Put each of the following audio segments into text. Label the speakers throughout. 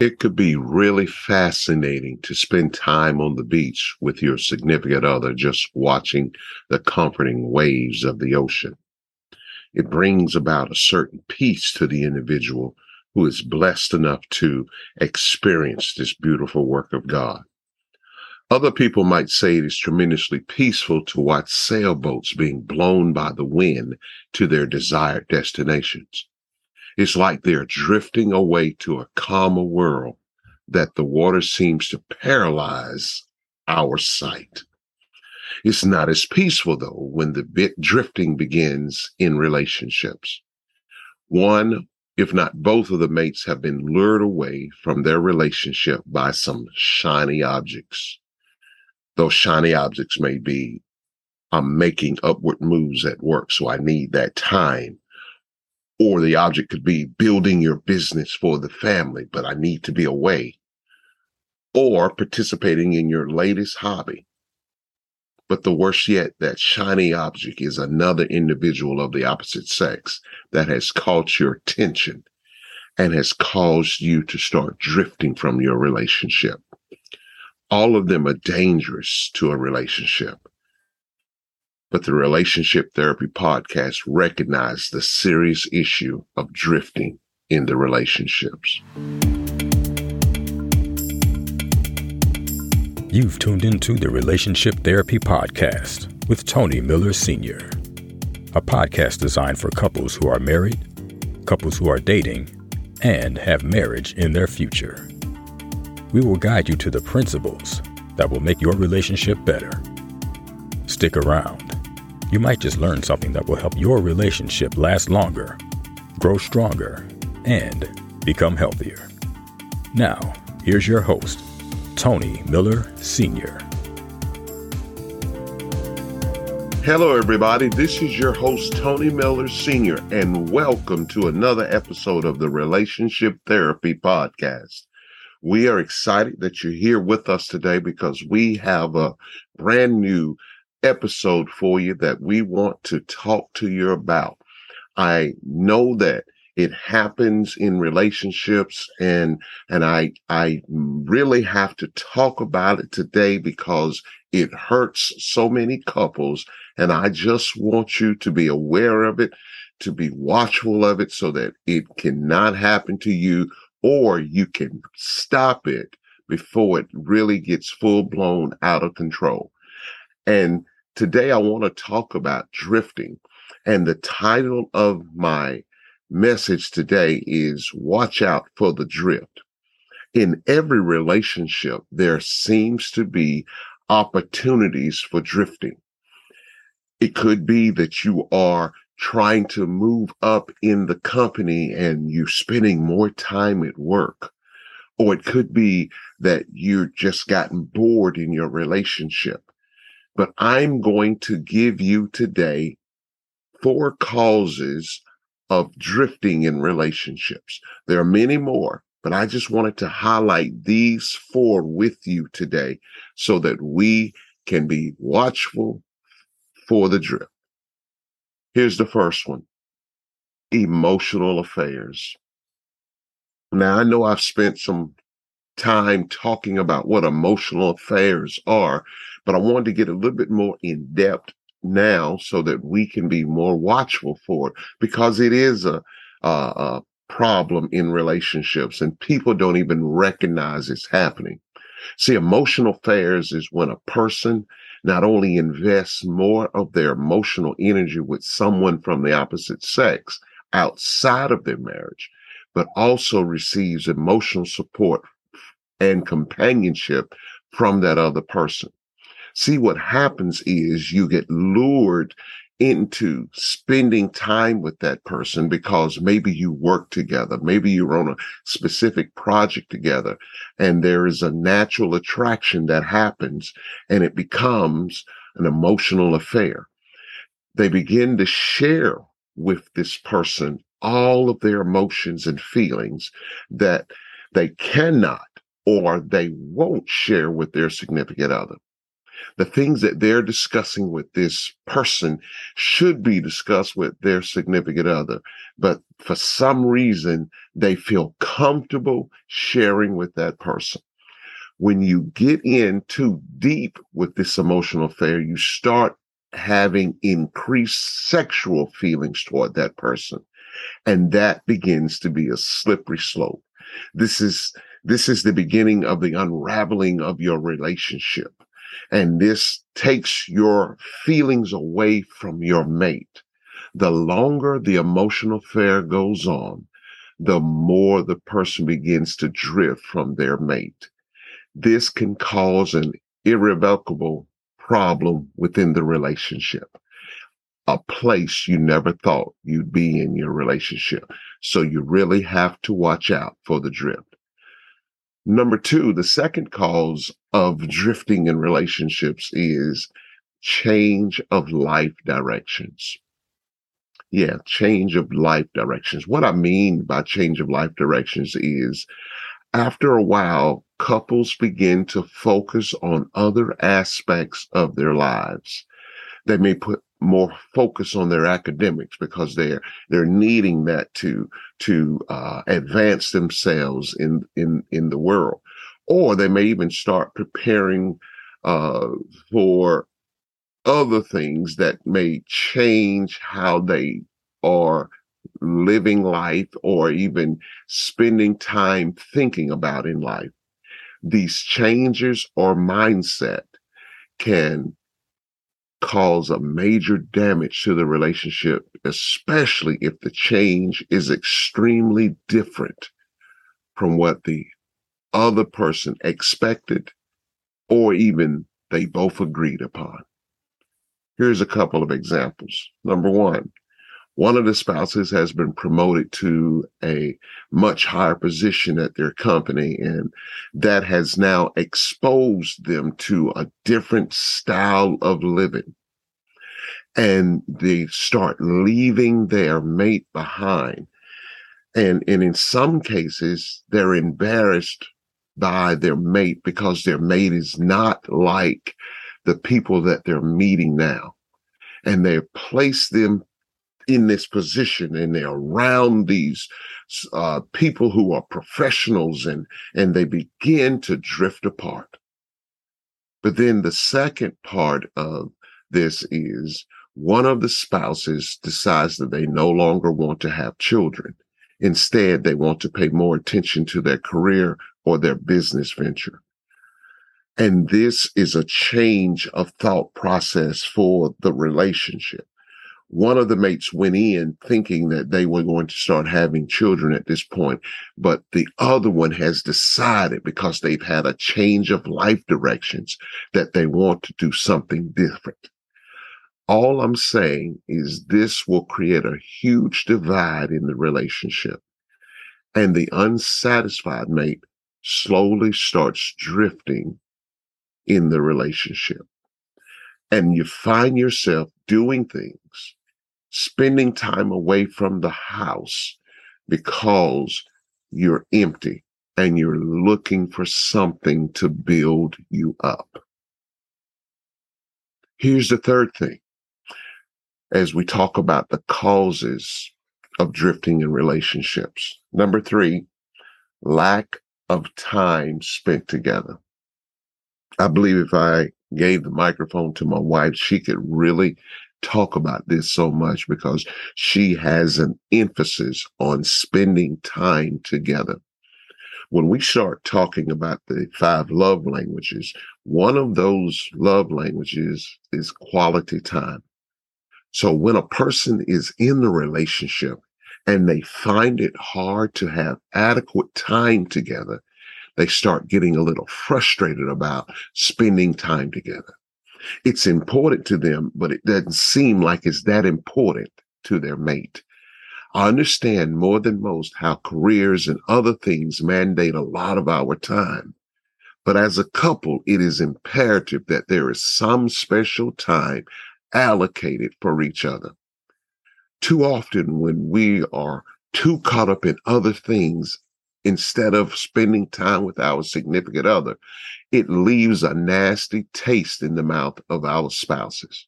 Speaker 1: It could be really fascinating to spend time on the beach with your significant other, just watching the comforting waves of the ocean. It brings about a certain peace to the individual who is blessed enough to experience this beautiful work of God. Other people might say it is tremendously peaceful to watch sailboats being blown by the wind to their desired destinations. It's like they're drifting away to a calmer world that the water seems to paralyze our sight. It's not as peaceful though when the bit drifting begins in relationships. One, if not both of the mates have been lured away from their relationship by some shiny objects. Those shiny objects may be, I'm making upward moves at work, so I need that time or the object could be building your business for the family, but I need to be away. Or participating in your latest hobby. But the worst yet, that shiny object is another individual of the opposite sex that has caught your attention and has caused you to start drifting from your relationship. All of them are dangerous to a relationship but the Relationship Therapy Podcast recognized the serious issue of drifting in the relationships.
Speaker 2: You've tuned into the Relationship Therapy Podcast with Tony Miller Sr., a podcast designed for couples who are married, couples who are dating, and have marriage in their future. We will guide you to the principles that will make your relationship better. Stick around you might just learn something that will help your relationship last longer, grow stronger, and become healthier. Now, here's your host, Tony Miller Sr.
Speaker 1: Hello, everybody. This is your host, Tony Miller Sr., and welcome to another episode of the Relationship Therapy Podcast. We are excited that you're here with us today because we have a brand new episode for you that we want to talk to you about. I know that it happens in relationships and and I I really have to talk about it today because it hurts so many couples and I just want you to be aware of it, to be watchful of it so that it cannot happen to you or you can stop it before it really gets full blown out of control. And today I want to talk about drifting. And the title of my message today is Watch Out for the Drift. In every relationship, there seems to be opportunities for drifting. It could be that you are trying to move up in the company and you're spending more time at work. Or it could be that you're just gotten bored in your relationship but I'm going to give you today four causes of drifting in relationships. There are many more, but I just wanted to highlight these four with you today so that we can be watchful for the drift. Here's the first one emotional affairs. Now, I know I've spent some time talking about what emotional affairs are, but I wanted to get a little bit more in depth now so that we can be more watchful for it because it is a, a, a problem in relationships and people don't even recognize it's happening. See, emotional affairs is when a person not only invests more of their emotional energy with someone from the opposite sex outside of their marriage, but also receives emotional support and companionship from that other person. See, what happens is you get lured into spending time with that person because maybe you work together, maybe you're on a specific project together, and there is a natural attraction that happens and it becomes an emotional affair. They begin to share with this person all of their emotions and feelings that they cannot or they won't share with their significant other. The things that they're discussing with this person should be discussed with their significant other. But for some reason, they feel comfortable sharing with that person. When you get in too deep with this emotional affair, you start having increased sexual feelings toward that person. And that begins to be a slippery slope. This is, this is the beginning of the unraveling of your relationship. And this takes your feelings away from your mate. The longer the emotional affair goes on, the more the person begins to drift from their mate. This can cause an irrevocable problem within the relationship, a place you never thought you'd be in your relationship. So you really have to watch out for the drift. Number two, the second cause of drifting in relationships is change of life directions. Yeah, change of life directions. What I mean by change of life directions is after a while, couples begin to focus on other aspects of their lives. They may put more focus on their academics because they're they're needing that to to uh, advance themselves in in in the world, or they may even start preparing uh, for other things that may change how they are living life or even spending time thinking about in life. These changes or mindset can cause a major damage to the relationship, especially if the change is extremely different from what the other person expected or even they both agreed upon. Here's a couple of examples. Number one, one of the spouses has been promoted to a much higher position at their company and that has now exposed them to a different style of living. And they start leaving their mate behind. And and in some cases they're embarrassed by their mate because their mate is not like the people that they're meeting now. And they place them in this position and they're around these uh, people who are professionals and and they begin to drift apart. But then the second part of this is one of the spouses decides that they no longer want to have children. Instead they want to pay more attention to their career or their business venture. And this is a change of thought process for the relationship one of the mates went in thinking that they were going to start having children at this point, but the other one has decided because they've had a change of life directions that they want to do something different. All I'm saying is this will create a huge divide in the relationship and the unsatisfied mate slowly starts drifting in the relationship. And you find yourself doing things spending time away from the house because you're empty and you're looking for something to build you up. Here's the third thing. As we talk about the causes of drifting in relationships. Number three, lack of time spent together. I believe if I gave the microphone to my wife, she could really talk about this so much because she has an emphasis on spending time together. When we start talking about the five love languages, one of those love languages is quality time. So when a person is in the relationship and they find it hard to have adequate time together, they start getting a little frustrated about spending time together it's important to them, but it doesn't seem like it's that important to their mate. I understand more than most how careers and other things mandate a lot of our time. But as a couple, it is imperative that there is some special time allocated for each other. Too often when we are too caught up in other things instead of spending time with our significant other, it leaves a nasty taste in the mouth of our spouses.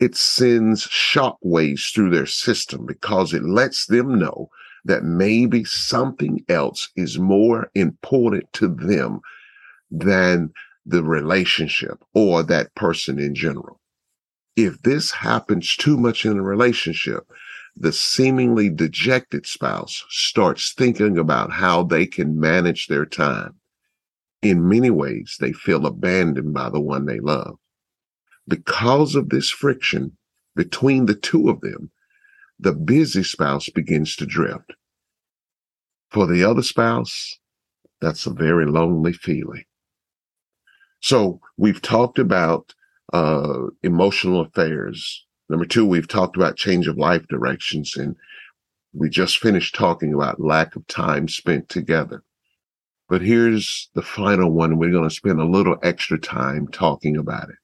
Speaker 1: It sends shock waves through their system because it lets them know that maybe something else is more important to them than the relationship or that person in general. If this happens too much in a relationship, the seemingly dejected spouse starts thinking about how they can manage their time. In many ways, they feel abandoned by the one they love. Because of this friction between the two of them, the busy spouse begins to drift. For the other spouse, that's a very lonely feeling. So we've talked about uh, emotional affairs. Number two, we've talked about change of life directions, and we just finished talking about lack of time spent together. But here's the final one. We're going to spend a little extra time talking about it.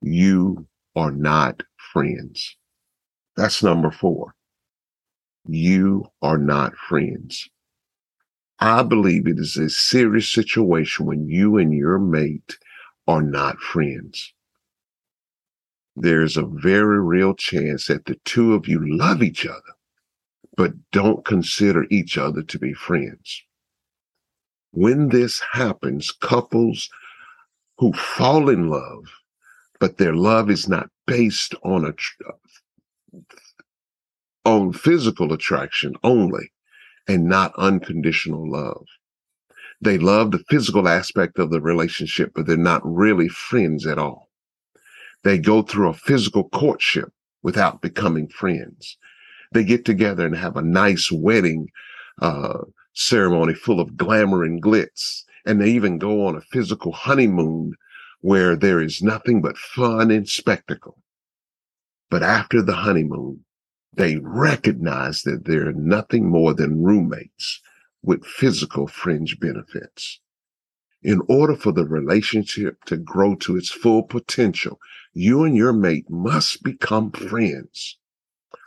Speaker 1: You are not friends. That's number four. You are not friends. I believe it is a serious situation when you and your mate are not friends. There's a very real chance that the two of you love each other, but don't consider each other to be friends. When this happens, couples who fall in love, but their love is not based on a on physical attraction only, and not unconditional love. They love the physical aspect of the relationship, but they're not really friends at all. They go through a physical courtship without becoming friends. They get together and have a nice wedding uh, ceremony full of glamour and glitz. And they even go on a physical honeymoon where there is nothing but fun and spectacle. But after the honeymoon, they recognize that they're nothing more than roommates with physical fringe benefits. In order for the relationship to grow to its full potential, you and your mate must become friends.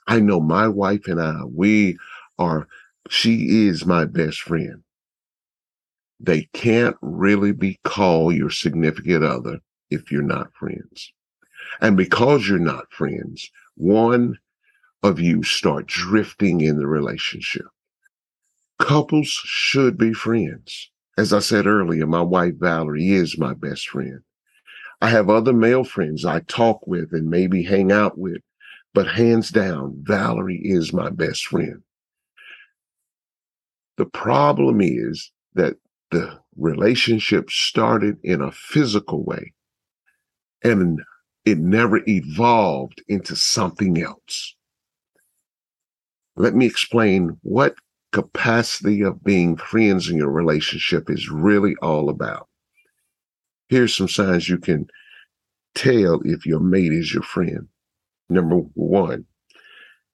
Speaker 1: I know my wife and I, we are, she is my best friend. They can't really be called your significant other if you're not friends. And because you're not friends, one, of you start drifting in the relationship. Couples should be friends. As I said earlier, my wife Valerie is my best friend. I have other male friends I talk with and maybe hang out with, but hands down, Valerie is my best friend. The problem is that the relationship started in a physical way and it never evolved into something else. Let me explain what capacity of being friends in your relationship is really all about. Here's some signs you can tell if your mate is your friend. Number one,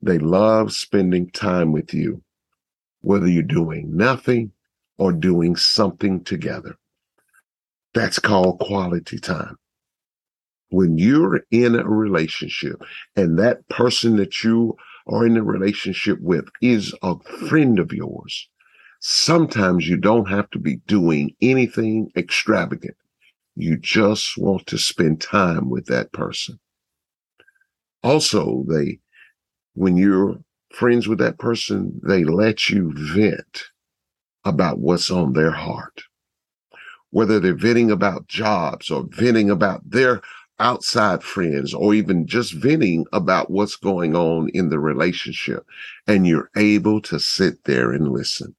Speaker 1: they love spending time with you, whether you're doing nothing or doing something together. That's called quality time. When you're in a relationship and that person that you are in a relationship with is a friend of yours, sometimes you don't have to be doing anything extravagant. You just want to spend time with that person. Also, they, when you're friends with that person, they let you vent about what's on their heart. Whether they're venting about jobs or venting about their outside friends or even just venting about what's going on in the relationship. And you're able to sit there and listen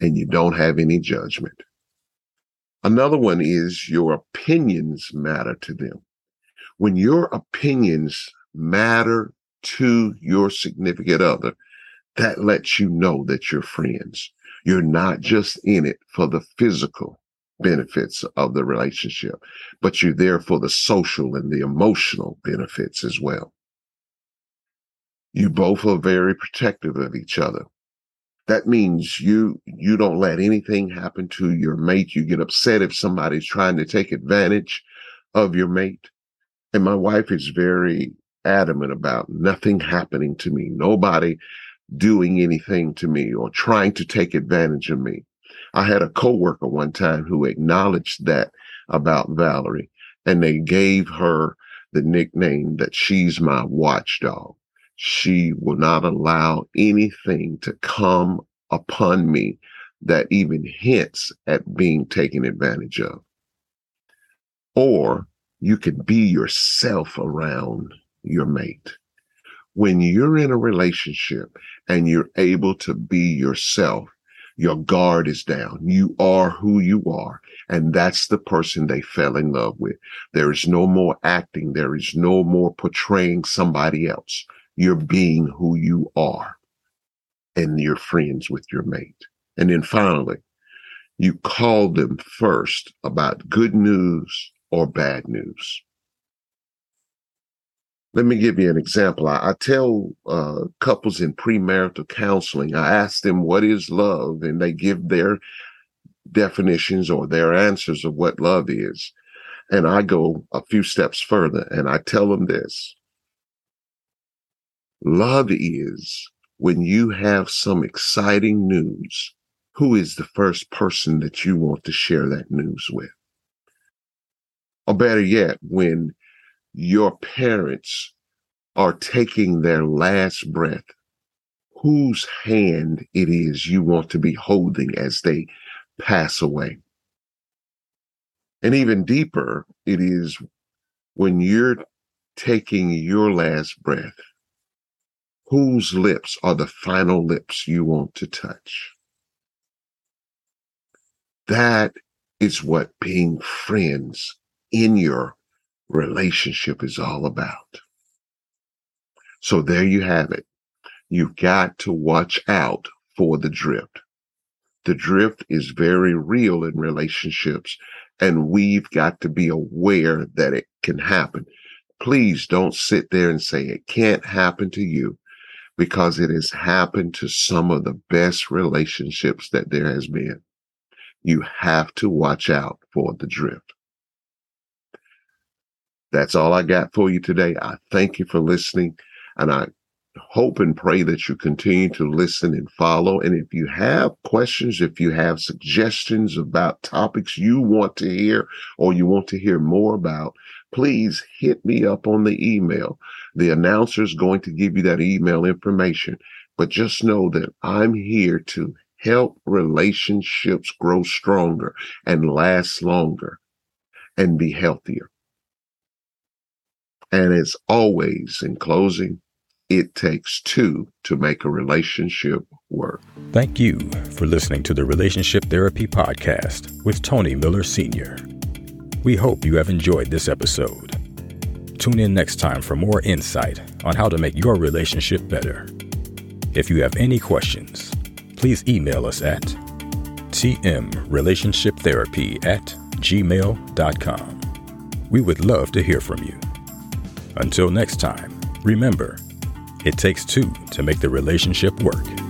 Speaker 1: and you don't have any judgment. Another one is your opinions matter to them. When your opinions matter to your significant other, that lets you know that you're friends. You're not just in it for the physical benefits of the relationship, but you're there for the social and the emotional benefits as well. You both are very protective of each other. That means you, you don't let anything happen to your mate. You get upset if somebody's trying to take advantage of your mate. And my wife is very adamant about nothing happening to me. Nobody doing anything to me or trying to take advantage of me. I had a coworker one time who acknowledged that about Valerie and they gave her the nickname that she's my watchdog. She will not allow anything to come upon me that even hints at being taken advantage of. Or you can be yourself around your mate. When you're in a relationship and you're able to be yourself, your guard is down. You are who you are. And that's the person they fell in love with. There is no more acting. There is no more portraying somebody else. You're being who you are and you're friends with your mate. And then finally, you call them first about good news or bad news. Let me give you an example. I, I tell uh, couples in premarital counseling, I ask them, what is love? And they give their definitions or their answers of what love is. And I go a few steps further and I tell them this. Love is when you have some exciting news, who is the first person that you want to share that news with? Or better yet, when your parents are taking their last breath, whose hand it is you want to be holding as they pass away. And even deeper, it is when you're taking your last breath, whose lips are the final lips you want to touch? That is what being friends in your relationship is all about. So there you have it. You've got to watch out for the drift. The drift is very real in relationships, and we've got to be aware that it can happen. Please don't sit there and say it can't happen to you because it has happened to some of the best relationships that there has been. You have to watch out for the drift. That's all I got for you today. I thank you for listening and I hope and pray that you continue to listen and follow. And if you have questions, if you have suggestions about topics you want to hear or you want to hear more about, please hit me up on the email. The announcer is going to give you that email information, but just know that I'm here to help relationships grow stronger and last longer and be healthier. And as always, in closing, it takes two to make a relationship work.
Speaker 2: Thank you for listening to the Relationship Therapy Podcast with Tony Miller Sr. We hope you have enjoyed this episode. Tune in next time for more insight on how to make your relationship better. If you have any questions, please email us at tmrelationshiptherapy at gmail.com. We would love to hear from you. Until next time, remember, it takes two to make the relationship work.